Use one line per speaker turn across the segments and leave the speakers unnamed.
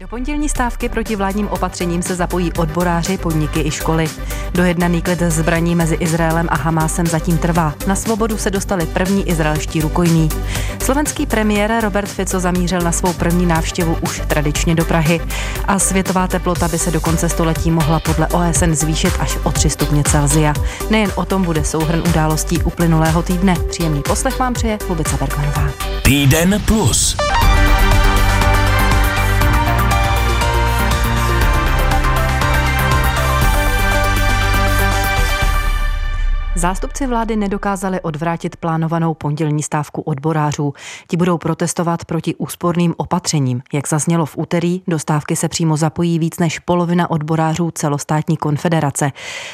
Do pondělní stávky proti vládním opatřením se zapojí odboráři, podniky i školy. Dojednaný klid zbraní mezi Izraelem a Hamásem zatím trvá. Na svobodu se dostali první izraelští rukojmí. Slovenský premiér Robert Fico zamířil na svou první návštěvu už tradičně do Prahy. A světová teplota by se do konce století mohla podle OSN zvýšit až o 3 stupně Celzia. Nejen o tom bude souhrn událostí uplynulého týdne. Příjemný poslech vám přeje Lubica Bergmanová.
Týden plus.
Zástupci vlády nedokázali odvrátit plánovanou pondělní stávku odborářů. Ti budou protestovat proti úsporným opatřením. Jak zaznělo v úterý, do stávky se přímo zapojí víc než polovina odborářů celostátní konfederace.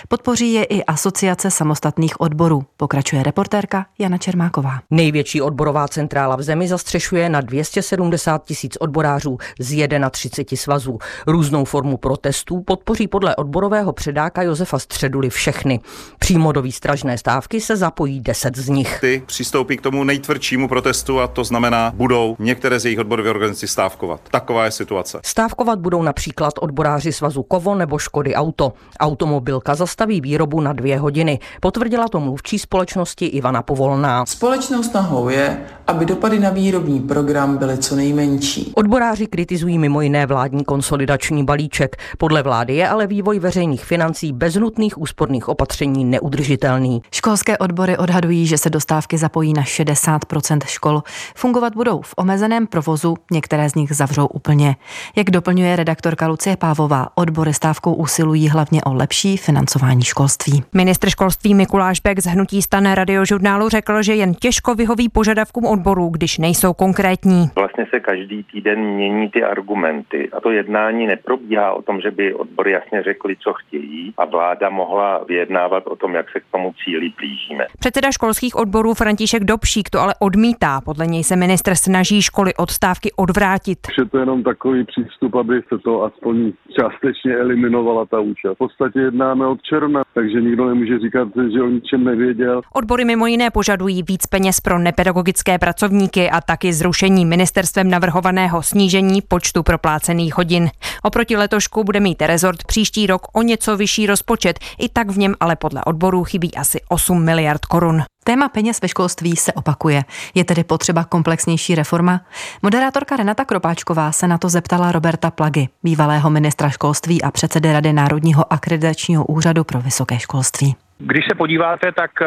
Podpoří je i asociace samostatných odborů. Pokračuje reportérka Jana Čermáková.
Největší odborová centrála v zemi zastřešuje na 270 tisíc odborářů z 31 svazů. Různou formu protestů podpoří podle odborového předáka Josefa Středuly všechny. Přímo do výstraží dražné stávky se zapojí 10 z nich.
Ty přistoupí k tomu nejtvrdšímu protestu a to znamená, budou některé z jejich odborových organizací stávkovat. Taková je situace.
Stávkovat budou například odboráři svazu Kovo nebo Škody Auto. Automobilka zastaví výrobu na dvě hodiny. Potvrdila to mluvčí společnosti Ivana Povolná.
Společnou snahou je, aby dopady na výrobní program byly co nejmenší.
Odboráři kritizují mimo jiné vládní konsolidační balíček. Podle vlády je ale vývoj veřejných financí bez nutných úsporných opatření neudržitelný udržitelný.
Školské odbory odhadují, že se dostávky zapojí na 60% škol. Fungovat budou v omezeném provozu, některé z nich zavřou úplně. Jak doplňuje redaktorka Lucie Pávová, odbory stávkou usilují hlavně o lepší financování školství.
Ministr školství Mikuláš Bek z Hnutí stane radiožurnálu řekl, že jen těžko vyhoví požadavkům odborů, když nejsou konkrétní.
Vlastně se každý týden mění ty argumenty a to jednání neprobíhá o tom, že by odbory jasně řekli, co chtějí a vláda mohla vyjednávat o tom, jak se k tomu cíli blížíme.
Předseda školských odborů František Dobšík to ale odmítá. Podle něj se ministr snaží školy od stávky odvrátit.
Je to jenom takový přístup, aby se to aspoň částečně eliminovala ta účast. V podstatě jednáme od června, takže nikdo nemůže říkat, že o ničem nevěděl.
Odbory mimo jiné požadují víc peněz pro nepedagogické pracovníky a taky zrušení ministerstvem navrhovaného snížení počtu proplácených hodin. Oproti letošku bude mít rezort příští rok o něco vyšší rozpočet, i tak v něm ale podle odborů chybí asi 8 miliard korun.
Téma peněz ve školství se opakuje. Je tedy potřeba komplexnější reforma? Moderátorka Renata Kropáčková se na to zeptala Roberta Plagy, bývalého ministra školství a předsedy Rady Národního akreditačního úřadu pro vysoké školství.
Když se podíváte, tak eh,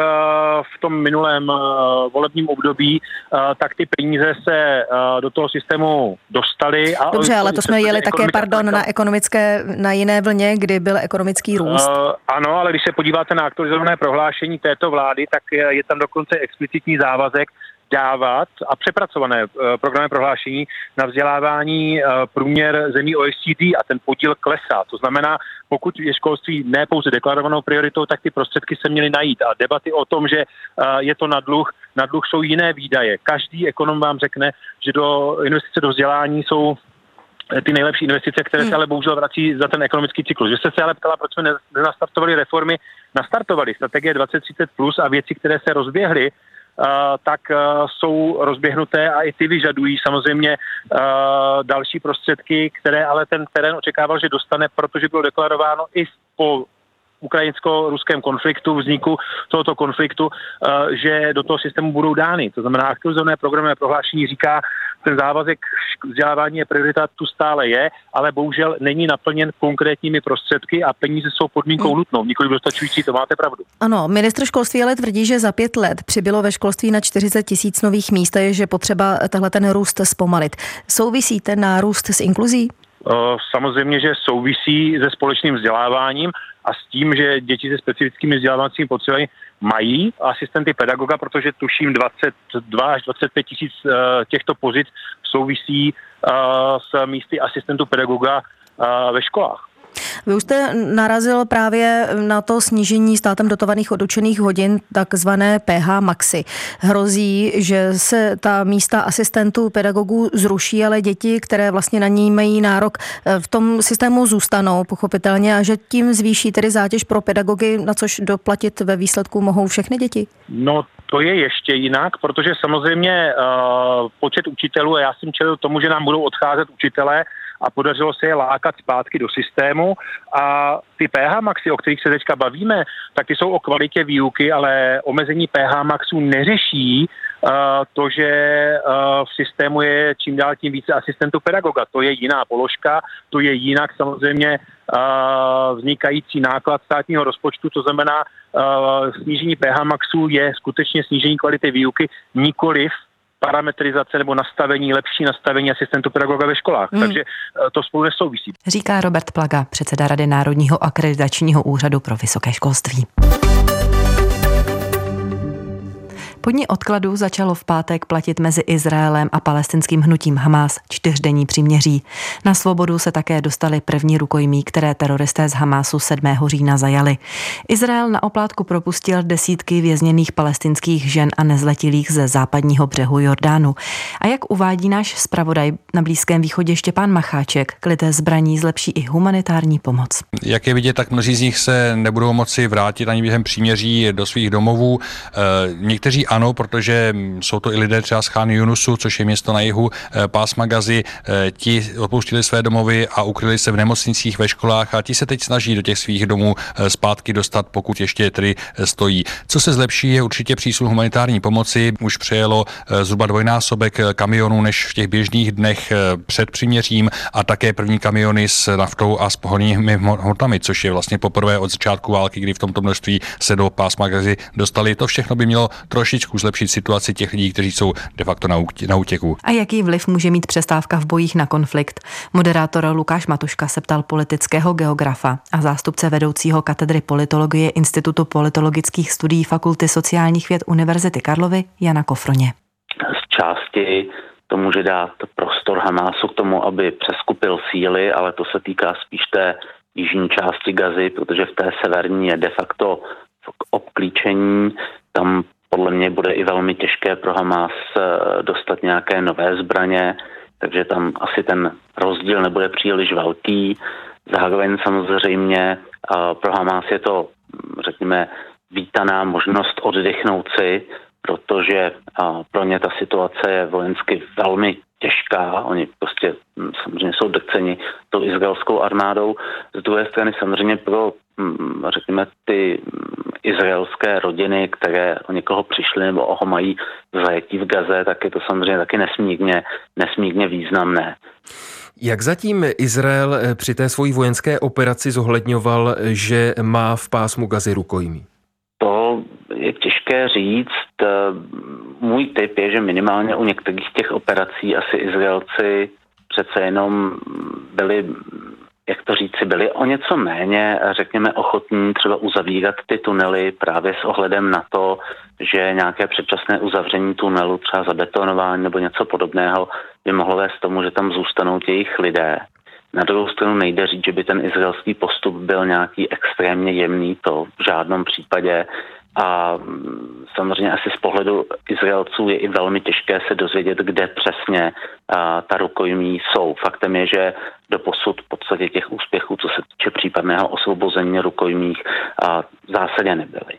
v tom minulém eh, volebním období, eh, tak ty peníze se do toho systému dostaly.
A Dobře, ale to jsme jeli také, pardon, na ekonomické, na jiné vlně, kdy byl ekonomický růst.
Ano, ale když se podíváte na aktualizované prohlášení této vlády, tak je tam dokonce explicitní závazek, dávat a přepracované eh, programy prohlášení na vzdělávání eh, průměr zemí OECD a ten podíl klesá. To znamená, pokud je školství ne pouze deklarovanou prioritou, tak ty prostředky se měly najít. A debaty o tom, že eh, je to na dluh, na dluh jsou jiné výdaje. Každý ekonom vám řekne, že do investice do vzdělání jsou ty nejlepší investice, které se hmm. ale bohužel vrací za ten ekonomický cyklus. Že jste se ale ptala, proč jsme nenastartovali reformy, nastartovali strategie 2030 plus a věci, které se rozběhly, tak jsou rozběhnuté a i ty vyžadují samozřejmě další prostředky, které ale ten terén očekával, že dostane, protože bylo deklarováno i po ukrajinsko-ruském konfliktu, vzniku tohoto konfliktu, eh, že do toho systému budou dány. To znamená, aktualizované programové prohlášení říká, ten závazek vzdělávání je priorita, tu stále je, ale bohužel není naplněn konkrétními prostředky a peníze jsou podmínkou mm. nutnou, nikoli dostačující, to máte pravdu.
Ano, ministr školství ale tvrdí, že za pět let přibylo ve školství na 40 tisíc nových míst a je, že potřeba tehle ten růst zpomalit. Souvisí ten nárůst s inkluzí?
Samozřejmě, že souvisí se společným vzděláváním a s tím, že děti se specifickými vzdělávacími potřebami mají asistenty pedagoga, protože tuším 22 až 25 tisíc uh, těchto pozic souvisí uh, s místy asistentů pedagoga uh, ve školách.
Vy už jste narazil právě na to snížení státem dotovaných odučených hodin, takzvané PH Maxi. Hrozí, že se ta místa asistentů pedagogů zruší, ale děti, které vlastně na ní mají nárok, v tom systému zůstanou pochopitelně a že tím zvýší tedy zátěž pro pedagogy, na což doplatit ve výsledku mohou všechny děti?
No to je ještě jinak, protože samozřejmě uh, počet učitelů, a já jsem čelil tomu, že nám budou odcházet učitelé, a podařilo se je lákat zpátky do systému a ty PH maxy, o kterých se teďka bavíme, tak ty jsou o kvalitě výuky, ale omezení PH maxů neřeší uh, to, že uh, v systému je čím dál tím více asistentů pedagoga. To je jiná položka, to je jinak samozřejmě uh, vznikající náklad státního rozpočtu, to znamená snížení PH maxů je skutečně snížení kvality výuky, nikoliv parametrizace nebo nastavení, lepší nastavení asistentů pedagoga ve školách. Hmm. Takže to spolu nesouvisí.
Říká Robert Plaga, předseda Rady Národního akreditačního úřadu pro vysoké školství. Po dní odkladu začalo v pátek platit mezi Izraelem a palestinským hnutím Hamas čtyřdenní příměří. Na svobodu se také dostali první rukojmí, které teroristé z Hamasu 7. října zajali. Izrael na oplátku propustil desítky vězněných palestinských žen a nezletilých ze západního břehu Jordánu. A jak uvádí náš zpravodaj na Blízkém východě Štěpán Macháček, klité zbraní zlepší i humanitární pomoc.
Jak je vidět, tak mnozí z nich se nebudou moci vrátit ani během příměří do svých domovů. E, někteří ano, protože jsou to i lidé třeba z Chány Yunusu, což je město na jihu eh, pásma Gazy. Eh, ti opustili své domovy a ukryli se v nemocnicích, ve školách a ti se teď snaží do těch svých domů eh, zpátky dostat, pokud ještě tedy stojí. Co se zlepší, je určitě přísun humanitární pomoci. Už přejelo zhruba dvojnásobek kamionů než v těch běžných dnech před přiměřím a také první kamiony s naftou a s pohonými hmotami, což je vlastně poprvé od začátku války, kdy v tomto množství se do pásma dostali. To všechno by mělo trošičku trošku zlepšit situaci těch lidí, kteří jsou de facto na útěku.
A jaký vliv může mít přestávka v bojích na konflikt? Moderátor Lukáš Matuška se ptal politického geografa a zástupce vedoucího katedry politologie Institutu politologických studií Fakulty sociálních věd Univerzity Karlovy Jana Kofroně.
Z části to může dát prostor Hamásu k tomu, aby přeskupil síly, ale to se týká spíš té jižní části Gazy, protože v té severní je de facto k obklíčení. Tam podle mě bude i velmi těžké pro Hamas eh, dostat nějaké nové zbraně, takže tam asi ten rozdíl nebude příliš velký. Zároveň samozřejmě eh, pro Hamas je to, řekněme, vítaná možnost oddechnout si, protože eh, pro ně ta situace je vojensky velmi těžká. Oni prostě hm, samozřejmě jsou drceni tou izraelskou armádou. Z druhé strany samozřejmě pro, hm, řekněme, ty izraelské rodiny, které o někoho přišly nebo ho mají v zajetí v Gaze, tak je to samozřejmě taky nesmírně, nesmírně významné.
Jak zatím Izrael eh, při té svojí vojenské operaci zohledňoval, že má v pásmu Gazy rukojmí?
To je těžké říct. Můj tip je, že minimálně u některých těch operací asi Izraelci přece jenom byli jak to říci, byli o něco méně, řekněme, ochotní třeba uzavírat ty tunely právě s ohledem na to, že nějaké předčasné uzavření tunelu, třeba zabetonování nebo něco podobného, by mohlo vést tomu, že tam zůstanou těch jejich lidé. Na druhou stranu nejde říct, že by ten izraelský postup byl nějaký extrémně jemný, to v žádném případě. A mm, samozřejmě asi z pohledu Izraelců je i velmi těžké se dozvědět, kde přesně ta rukojmí jsou. Faktem je, že do posud v podstatě těch úspěchů, co se týče případného osvobození rukojmích, v zásadě nebyly.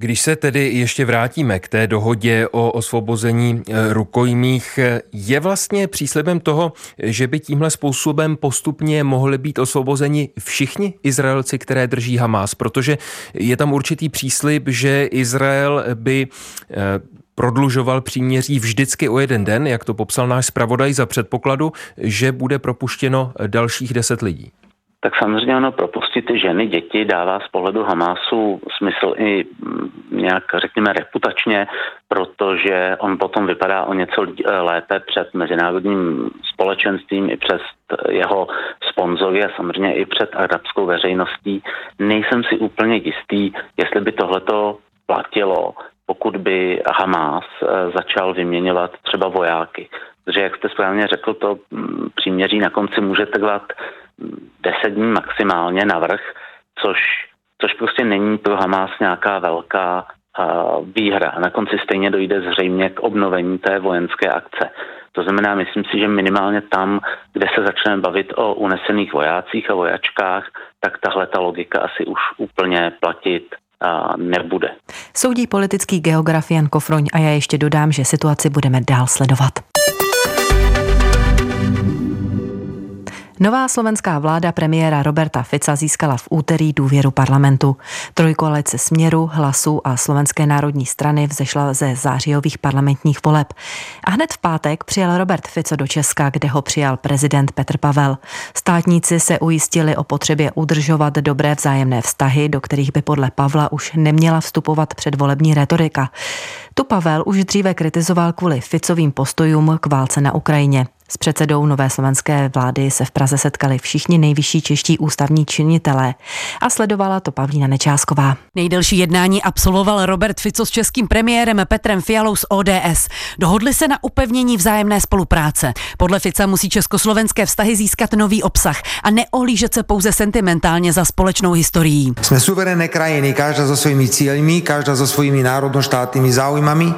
Když se tedy ještě vrátíme k té dohodě o osvobození e, rukojmích, je vlastně příslibem toho, že by tímhle způsobem postupně mohli být osvobozeni všichni Izraelci, které drží Hamás, protože je tam určitý příslib, že Izrael by e, prodlužoval příměří vždycky o jeden den, jak to popsal náš zpravodaj za předpokladu, že bude propuštěno dalších deset lidí
tak samozřejmě ono propustit ty ženy, děti dává z pohledu Hamásu smysl i mm, nějak, řekněme, reputačně, protože on potom vypadá o něco lépe před mezinárodním společenstvím i přes jeho sponzory a samozřejmě i před arabskou veřejností. Nejsem si úplně jistý, jestli by tohleto platilo, pokud by Hamás eh, začal vyměňovat třeba vojáky. Protože, jak jste správně řekl, to mm, příměří na konci může trvat 10 dní maximálně navrh, což, což prostě není pro Hamas nějaká velká uh, výhra. Na konci stejně dojde zřejmě k obnovení té vojenské akce. To znamená, myslím si, že minimálně tam, kde se začneme bavit o unesených vojácích a vojačkách, tak tahle ta logika asi už úplně platit nebude.
Soudí politický geograf Jan Kofroň a já ještě dodám, že situaci budeme dál sledovat. Nová slovenská vláda premiéra Roberta Fica získala v úterý důvěru parlamentu. Trojkoalice Směru, Hlasu a Slovenské národní strany vzešla ze zářijových parlamentních voleb. A hned v pátek přijel Robert Fico do Česka, kde ho přijal prezident Petr Pavel. Státníci se ujistili o potřebě udržovat dobré vzájemné vztahy, do kterých by podle Pavla už neměla vstupovat předvolební retorika. Tu Pavel už dříve kritizoval kvůli Ficovým postojům k válce na Ukrajině. S předsedou nové slovenské vlády se v Praze setkali všichni nejvyšší čeští ústavní činitelé a sledovala to Pavlína Nečásková.
Nejdelší jednání absolvoval Robert Fico s českým premiérem Petrem Fialou z ODS. Dohodli se na upevnění vzájemné spolupráce. Podle Fica musí československé vztahy získat nový obsah a neohlížet se pouze sentimentálně za společnou historií.
Jsme suverénne krajiny, každá so svými cílmi, každá so svými národnoštátnymi záujmami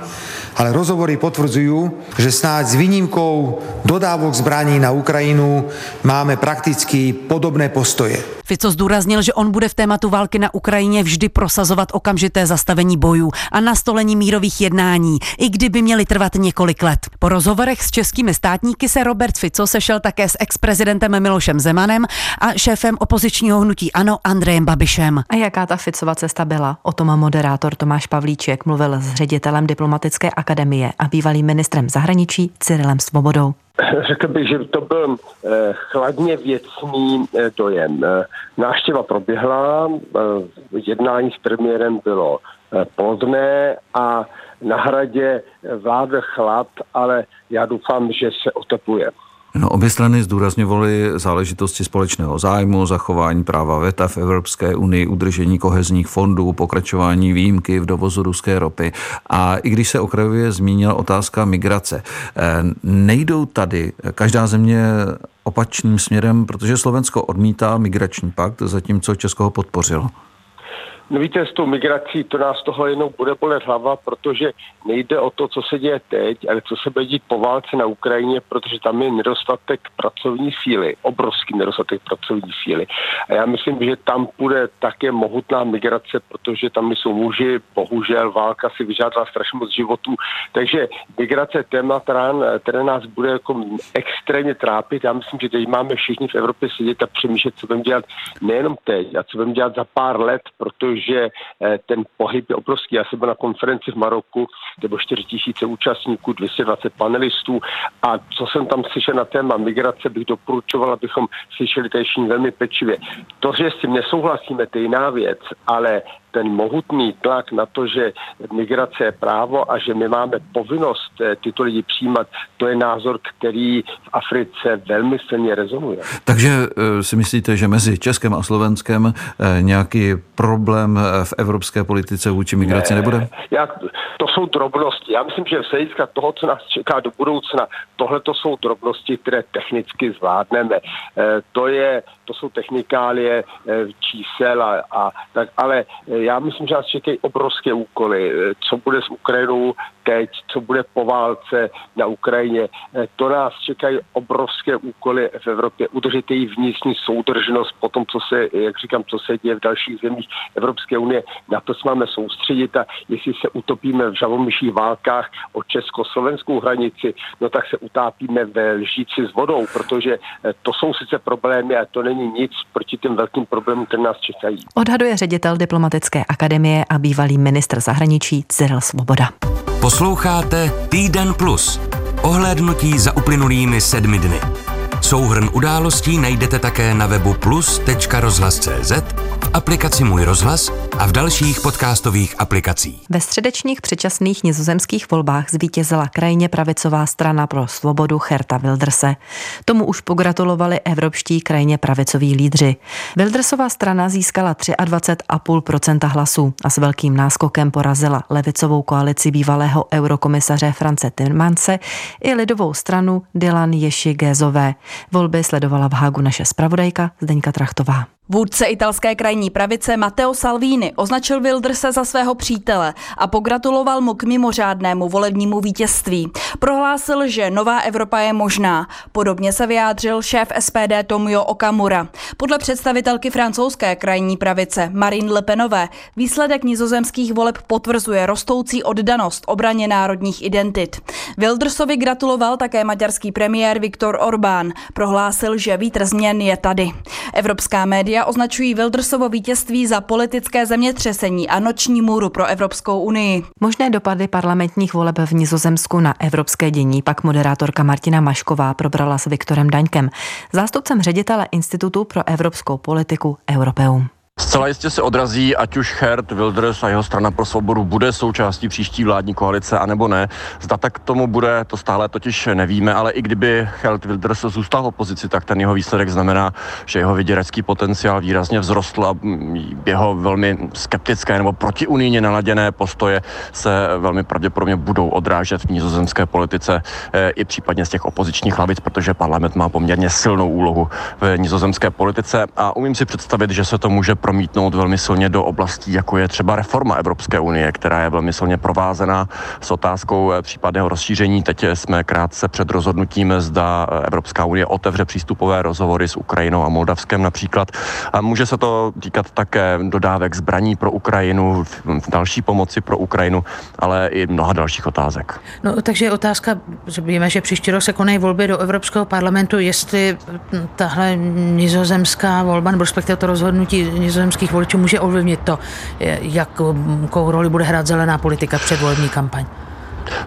ale rozhovory potvrdzujú, že snáď s výnimkou dodávok zbraní na Ukrajinu máme prakticky podobné postoje.
Fico zdůraznil, že on bude v tématu války na Ukrajině vždy prosazovat okamžité zastavení bojů a nastolení mírových jednání, i kdyby měly trvat několik let. Po rozhovorech s českými státníky se Robert Fico sešel také s ex-prezidentem Milošem Zemanem a šéfem opozičního hnutí Ano Andrejem Babišem.
A jaká ta Ficova cesta byla? O tom moderátor Tomáš Pavlíček mluvil s ředitelem diplomatické akademie a bývalým ministrem zahraničí Cyrilem Svobodou.
Řekl bych, že to byl eh, chladně věcný eh, dojem. Eh, návštěva proběhla, jednání s premiérem bylo plodné a na hradě vládl chlad, ale já doufám, že se otepluje.
No, obě strany zdůrazňovaly záležitosti společného zájmu, zachování práva VETA v Evropské unii, udržení kohezních fondů, pokračování výjimky v dovozu ruské ropy. A i když se okrajově zmínila otázka migrace, eh, nejdou tady každá země opačným směrem, protože Slovensko odmítá migrační pakt, zatímco Česko ho podpořilo.
No víte, s tou migrací to nás toho jenom bude bolet hlava, protože nejde o to, co se děje teď, ale co se bude dít po válce na Ukrajině, protože tam je nedostatek pracovní síly, obrovský nedostatek pracovní síly. A já myslím, že tam bude také mohutná migrace, protože tam jsou muži, bohužel válka si vyžádala strašně moc životů. Takže migrace téma, která nás bude jako extrémně trápit. Já myslím, že teď máme všichni v Evropě sedět a přemýšlet, co budeme dělat nejenom teď a co budeme dělat za pár let, protože že eh, ten pohyb je obrovský. Já jsem byl na konferenci v Maroku, kde bylo 4 tisíce účastníků, 220 panelistů a co jsem tam slyšel na téma migrace, bych doporučoval, abychom slyšeli též velmi pečlivě. To, že s tím nesouhlasíme, to je jiná věc, ale ten mohutný tlak na to, že migrace je právo a že my máme povinnost eh, tyto lidi přijímat, to je názor, který v Africe velmi silně rezonuje.
Takže eh, si myslíte, že mezi Českem a Slovenskem eh, nějaký problém v evropské politice vůči migraci ne, nebude?
Já, to jsou drobnosti. Já myslím, že z hlediska toho, co nás čeká do budoucna, tohle to jsou drobnosti, které technicky zvládneme. To, je, to jsou technikálie čísel a, a tak, ale já myslím, že nás čekají obrovské úkoly. Co bude s Ukrajinou teď, co bude po válce na Ukrajině. To nás čekají obrovské úkoly v Evropě. Udržet její vnitřní soudržnost po tom, co se, jak říkám, co se děje v dalších zemích Evropské unie. Na to se máme soustředit a jestli se utopíme v žavomyších válkách o československou hranici, no tak se utápíme ve lžíci s vodou, protože to jsou sice problémy a to není nic proti těm velkým problémům, které nás čekají.
Odhaduje ředitel diplomatické České akademie a bývalý ministr zahraničí Cyril Svoboda.
Posloucháte Týden Plus. Ohlédnutí za uplynulými sedmi dny. Souhrn událostí najdete také na webu plus.rozhlas.cz, aplikaci Můj rozhlas a v dalších podcastových aplikacích.
Ve středečních předčasných nizozemských volbách zvítězila krajně pravicová strana pro svobodu Herta Wilderse. Tomu už pogratulovali evropští krajně pravicoví lídři. Wildersová strana získala 23,5% hlasů a s velkým náskokem porazila levicovou koalici bývalého eurokomisaře France Timmermanse i lidovou stranu Dylan Ješi Gézové. Volby sledovala v Hágu naše zpravodajka Zdeňka Trachtová.
Vůdce italské krajní pravice Matteo Salvini označil Wilderse za svého přítele a pogratuloval mu k mimořádnému volebnímu vítězství. Prohlásil, že nová Evropa je možná. Podobně se vyjádřil šéf SPD Tomio Okamura. Podle představitelky francouzské krajní pravice Marine Le Penové výsledek nizozemských voleb potvrzuje rostoucí oddanost obraně národních identit. Wildersovi gratuloval také maďarský premiér Viktor Orbán. Prohlásil, že vítr změn je tady. Evropská média označují Wildersovo vítězství za politické zemětřesení a noční můru pro Evropskou unii.
Možné dopady parlamentních voleb v Nizozemsku na evropské dění pak moderátorka Martina Mašková probrala s Viktorem Daňkem, zástupcem ředitele Institutu pro evropskou politiku Europeum.
Zcela jistě se odrazí, ať už Hert Wilders a jeho strana pro svobodu bude součástí příští vládní koalice, anebo ne. Zda tak tomu bude, to stále totiž nevíme, ale i kdyby Hert Wilders zůstal v opozici, tak ten jeho výsledek znamená, že jeho vyděrecký potenciál výrazně vzrostl a jeho velmi skeptické nebo protiunijně naladěné postoje se velmi pravděpodobně budou odrážet v nizozemské politice eh, i případně z těch opozičních hlavic, protože parlament má poměrně silnou úlohu v nizozemské politice a umím si představit, že se to může promítnout velmi silně do oblastí, jako je třeba reforma Evropské unie, která je velmi silně provázená s otázkou eh, případného rozšíření. Teď jsme krátce před rozhodnutím, zda eh, Evropská unie otevře přístupové rozhovory s Ukrajinou a Moldavskem například. A může se to týkat také dodávek zbraní pro Ukrajinu, další pomoci pro Ukrajinu, ale i mnoha dalších otázek.
No, takže otázka, že víme, že příští rok se konají volby do Evropského parlamentu, jestli tahle nizozemská volba, nebo respektive to rozhodnutí nizozemských voličů může ovlivnit to, jakou roli bude hrát zelená politika před volební kampaň?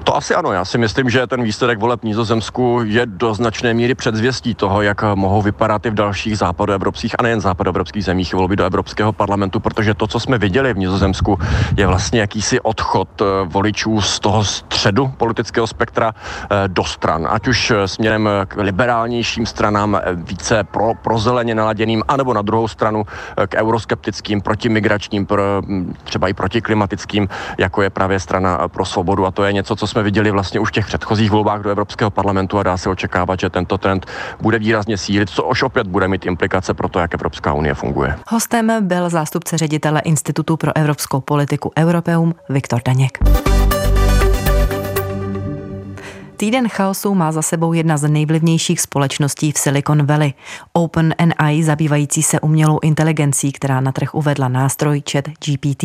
To asi ano. Já si myslím, že ten výsledek voleb Nizozemsku je do značné míry předzvěstí toho, jak mohou vypadat i v dalších západoevropských a nejen západoevropských zemích volby do Evropského parlamentu, protože to, co jsme viděli v Nizozemsku, je vlastně jakýsi odchod eh, voličů z toho středu politického spektra eh, do stran, ať už eh, směrem k liberálnějším stranám, více pro, prozeleně naladěným, anebo na druhou stranu k euroskeptickým, protimigračním, pro, hm, třeba i protiklimatickým, jako je právě strana pro svobodu a to je něco, něco, co jsme viděli vlastně už v těch předchozích volbách do Evropského parlamentu a dá se očekávat, že tento trend bude výrazně sílit, což opět bude mít implikace pro to, jak Evropská unie funguje.
Hostem byl zástupce ředitele Institutu pro evropskou politiku Europeum Viktor Daněk. Týden chaosu má za sebou jedna z nejvlivnějších společností v Silicon Valley. OpenAI, zabývající se umělou inteligencí, která na trh uvedla nástroj Chat GPT.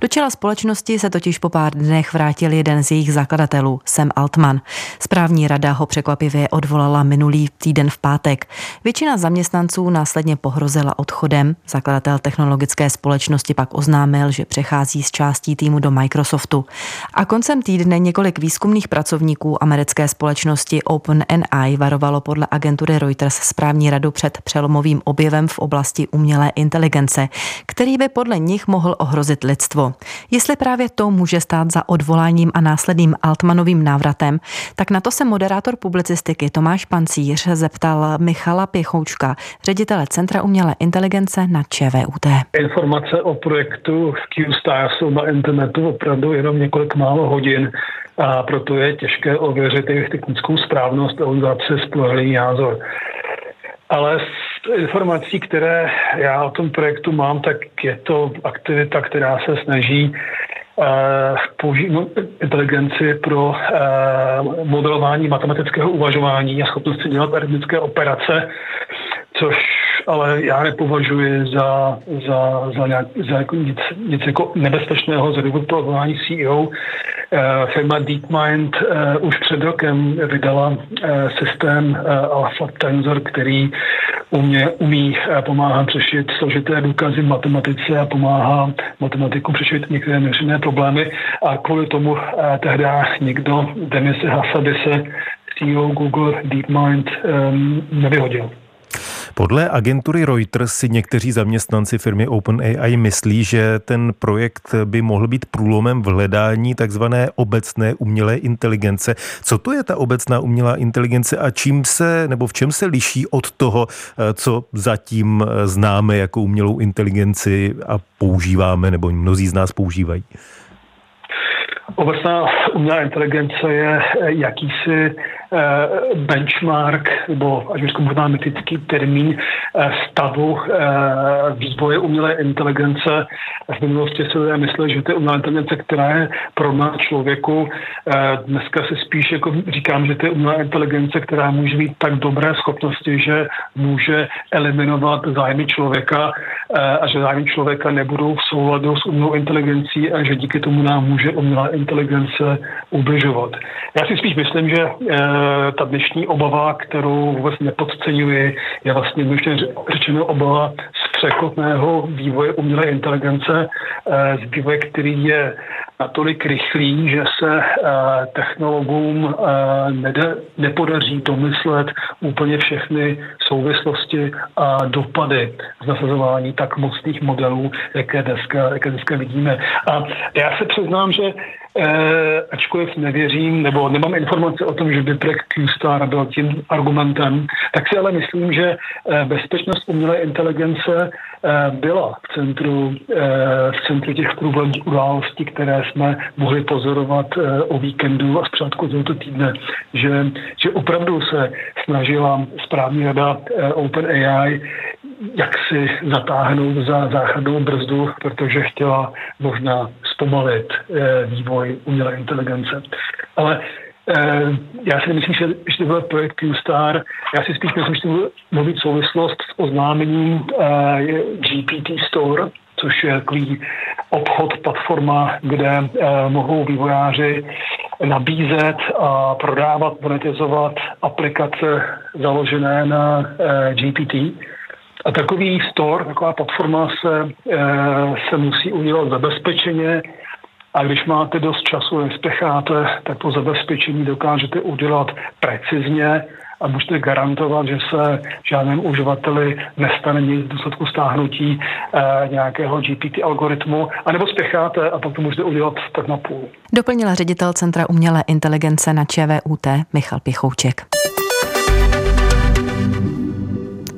Do čela společnosti se totiž po pár dnech vrátil jeden z jejich zakladatelů, Sam Altman. Správní rada ho překvapivě odvolala minulý týden v pátek. Většina zaměstnanců následně pohrozila odchodem. Zakladatel technologické společnosti pak oznámil, že přechází z částí týmu do Microsoftu. A koncem týdne několik výzkumných pracovníků a americké společnosti OpenAI varovalo podle agentury Reuters správní radu před přelomovým objevem v oblasti umělé inteligence, který by podle nich mohl ohrozit lidstvo. Jestli právě to může stát za odvoláním a následným Altmanovým návratem, tak na to se moderátor publicistiky Tomáš Pancíř zeptal Michala Pěchoučka, ředitele Centra umělé inteligence na ČVUT.
Informace o projektu Q-Star jsou na internetu opravdu jenom několik málo hodin a proto je těžké ověřit jejich technickou správnost si spolehlivý názor. Ale z informací, které já o tom projektu mám, tak je to aktivita, která se snaží uh, použít no, inteligenci pro uh, modelování matematického uvažování a schopnosti dělat aritmetické operace, což ale já nepovažuji za, za, za, nějak, za jako nic, nic jako nebezpečného z důvodu CEO. Eh, firma DeepMind eh, už před rokem vydala eh, systém Alpha Tensor, který umě, umí pomáhat řešit složité důkazy v matematice a pomáhá matematiku řešit některé neřešené problémy a kvůli tomu tehdy někdo Demise Hassady se CEO Google DeepMind nevyhodil.
Podle agentury Reuters si někteří zaměstnanci firmy OpenAI myslí, že ten projekt by mohl být průlomem v hledání takzvané obecné umělé inteligence. Co to je ta obecná umělá inteligence a čím se nebo v čem se liší od toho, co zatím známe jako umělou inteligenci a používáme nebo mnozí z nás používají?
Obecná umělá inteligence je jakýsi Eh, benchmark, nebo až bych možná mytický termín eh, stavu eh, vývoje umělé inteligence. V minulosti se lidé mysleli, že to je umělá inteligence, která je pro nás člověku. Dneska se spíš jako říkám, že to je umělá inteligence, která může mít tak dobré schopnosti, že může eliminovat zájmy člověka a že zájmy člověka nebudou v souladu s umělou inteligencí a že díky tomu nám může umělá inteligence ubližovat. Já si spíš myslím, že Eh, ta dnešní obava, kterou vůbec nepodceňuji, je vlastně ještě řečeno obava z překotného vývoje umělé inteligence, eh, z vývoje, který je natolik rychlý, že se eh, technologům nede, nepodaří domyslet úplně všechny souvislosti a dopady z nasazování tak mocných modelů, jaké dneska, jaké dneska vidíme. A já se přiznám, že Eh, ačkoliv nevěřím, nebo nemám informace o tom, že by projekt Q-Star byl tím argumentem, tak si ale myslím, že eh, bezpečnost umělé inteligence eh, byla v centru, eh, v centru těch průvodních událostí, které jsme mohli pozorovat eh, o víkendu a zprátku tohoto týdne, že, že opravdu se snažila správní rada eh, OpenAI jak si zatáhnout za záchrannou brzdu, protože chtěla možná zpomalit eh, vývoj umělé inteligence. Ale já si nemyslím, že, že to byl projekt Q-Star, já si spíš myslím, že to byl souvislost s oznámením GPT Store, což je takový obchod, platforma, kde mohou vývojáři nabízet a prodávat, monetizovat aplikace založené na GPT. A takový store, taková platforma se, eh, se musí udělat zabezpečeně a když máte dost času, nespěcháte, tak to zabezpečení dokážete udělat precizně a můžete garantovat, že se žádném uživateli nestane nic v důsledku stáhnutí eh, nějakého GPT algoritmu, anebo spěcháte a pak to můžete udělat tak na půl.
Doplnila ředitel Centra umělé inteligence na ČVUT Michal Pichouček.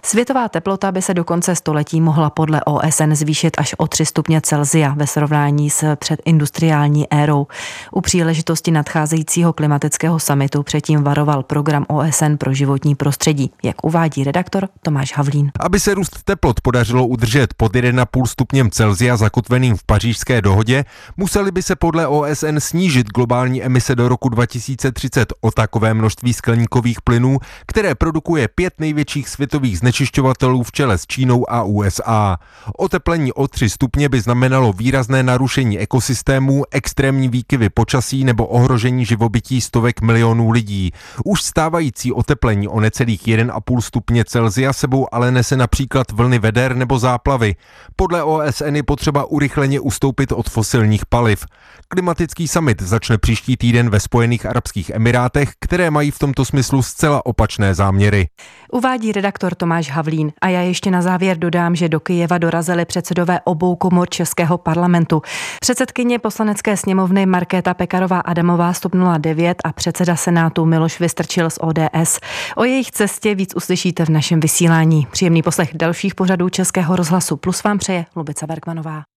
Světová teplota by se do konce století mohla podle OSN zvýšit až o 3 stupně Celzia ve srovnání s předindustriální érou. U příležitosti nadcházejícího klimatického samitu předtím varoval program OSN pro životní prostředí, jak uvádí redaktor Tomáš Havlín.
Aby se růst teplot podařilo udržet pod 1,5 stupněm Celzia zakotveným v pařížské dohodě, museli by se podle OSN snížit globální emise do roku 2030 o takové množství skleníkových plynů, které produkuje pět největších světových znečištění znečišťovatelů v čele s Čínou a USA. Oteplení o 3 stupně by znamenalo výrazné narušení ekosystémů, extrémní výkyvy počasí nebo ohrožení živobytí stovek milionů lidí. Už stávající oteplení o necelých 1,5 stupně Celzia sebou ale nese například vlny veder nebo záplavy. Podle OSN je potřeba urychleně ustoupit od fosilních paliv. Klimatický summit začne příští týden ve Spojených Arabských Emirátech, které mají v tomto smyslu zcela opačné záměry.
Uvádí redaktor Tomáš Havlín. A já ještě na závěr dodám, že do Kyjeva dorazili předsedové obou komor Českého parlamentu. Předsedkyně poslanecké sněmovny Markéta Pekarová Adamová z 09 a předseda Senátu Miloš Vystrčil z ODS. O jejich cestě víc uslyšíte v našem vysílání. Příjemný poslech dalších pořadů Českého rozhlasu Plus vám přeje Lubica Bergmanová.